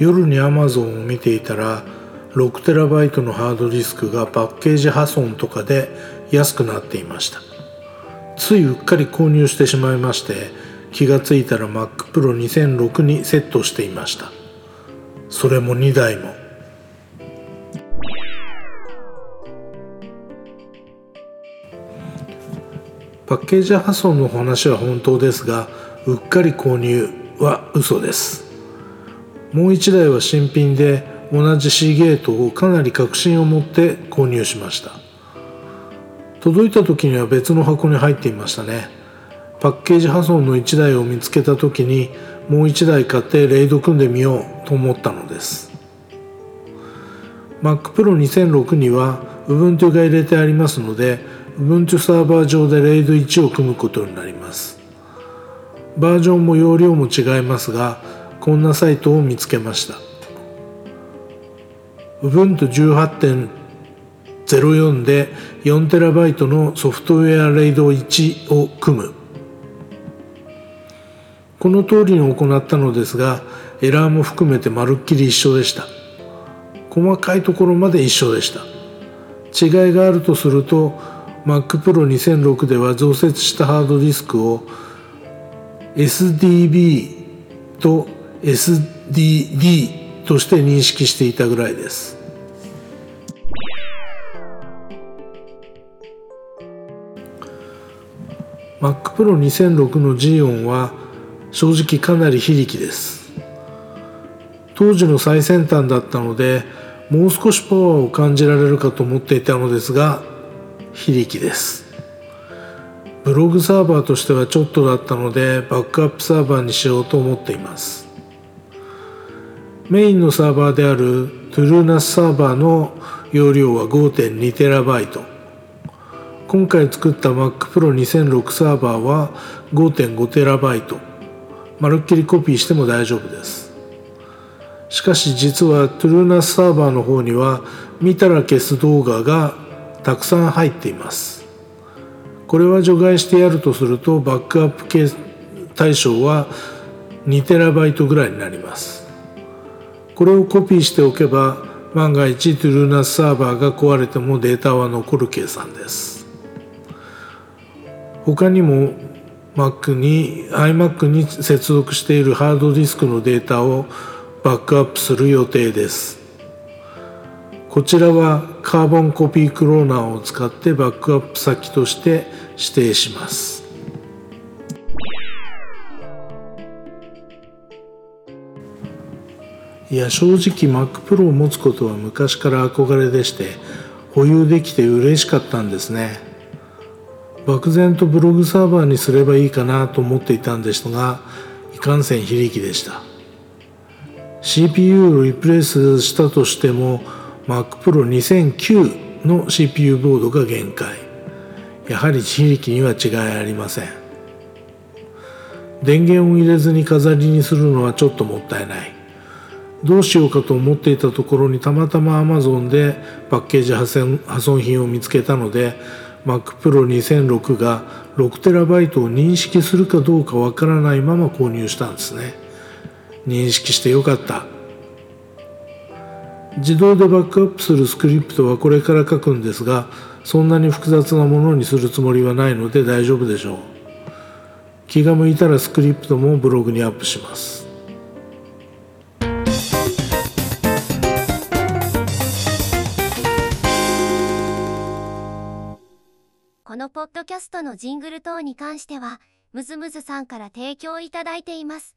夜に Amazon を見ていたら 6TB のハードディスクがパッケージ破損とかで安くなっていました。ついうっかり購入してしまいまして気がついたら Mac Pro 2006にセットしていました。それも2台も。パッケージ破損の話は本当ですがうっかり購入は嘘です。もう1台は新品で同じ C ゲートをかなり確信を持って購入しました。届いた時には別の箱に入っていましたね。パッケージ破損の1台を見つけた時にもう1台買ってレイド組んでみようと思ったのです。Mac Pro 2006には Ubuntu が入れてありますので Ubuntu サーバー上でレイド1を組むことになります。バージョンも容量も違いますがこんなサイトを見つけました。Ubuntu 18.04で 4TB のソフトウェアレイド1を組む。この通りに行ったのですがエラーも含めてまるっきり一緒でした。細かいところまで一緒でした。違いがあるとすると Mac Pro 2006では増設したハードディスクを SDB と SDD として認識していたぐらいです「MacPro 2006」の G 音は正直かなり非力です。当時の最先端だったのでもう少しパワーを感じられるかと思っていたのですが非力です。ブログサーバーとしてはちょっとだったのでバックアップサーバーにしようと思っています。メインのサーバーであるトゥルーナスサーバーの容量は 5.2TB 今回作った MacPro 2006サーバーは 5.5TB まるっきりコピーしても大丈夫です。しかし実はトゥルーナスサーバーの方には見たら消す動画がたくさん入っています。これは除外してやるとするとバックアップ系対象は 2TB ぐらいになります。これをコピーしておけば万が一トゥルーナスサーバーが壊れてもデータは残る計算です。他にも Mac に iMac に接続しているハードディスクのデータをバックアップする予定です。こちらはカーボンコピークローナーを使ってバックアップ先として指定します。いや正直 MacPro を持つことは昔から憧れでして保有できて嬉しかったんですね。漠然とブログサーバーにすればいいかなと思っていたんですがいかんせん非力でした。CPU をリプレイスしたとしても MacPro 2009の CPU ボードが限界。やはり非力には違いありません。電源を入れずに飾りにするのはちょっともったいない。どうしようかと思っていたところにたまたま Amazon でパッケージ破損品を見つけたので MacPro 2006が 6TB を認識するかどうかわからないまま購入したんですね。認識してよかった。自動でバックアップするスクリプトはこれから書くんですがそんなに複雑なものにするつもりはないので大丈夫でしょう。気が向いたらスクリプトもブログにアップします。このポッドキャストのジングル等に関してはムズムズさんから提供いただいています。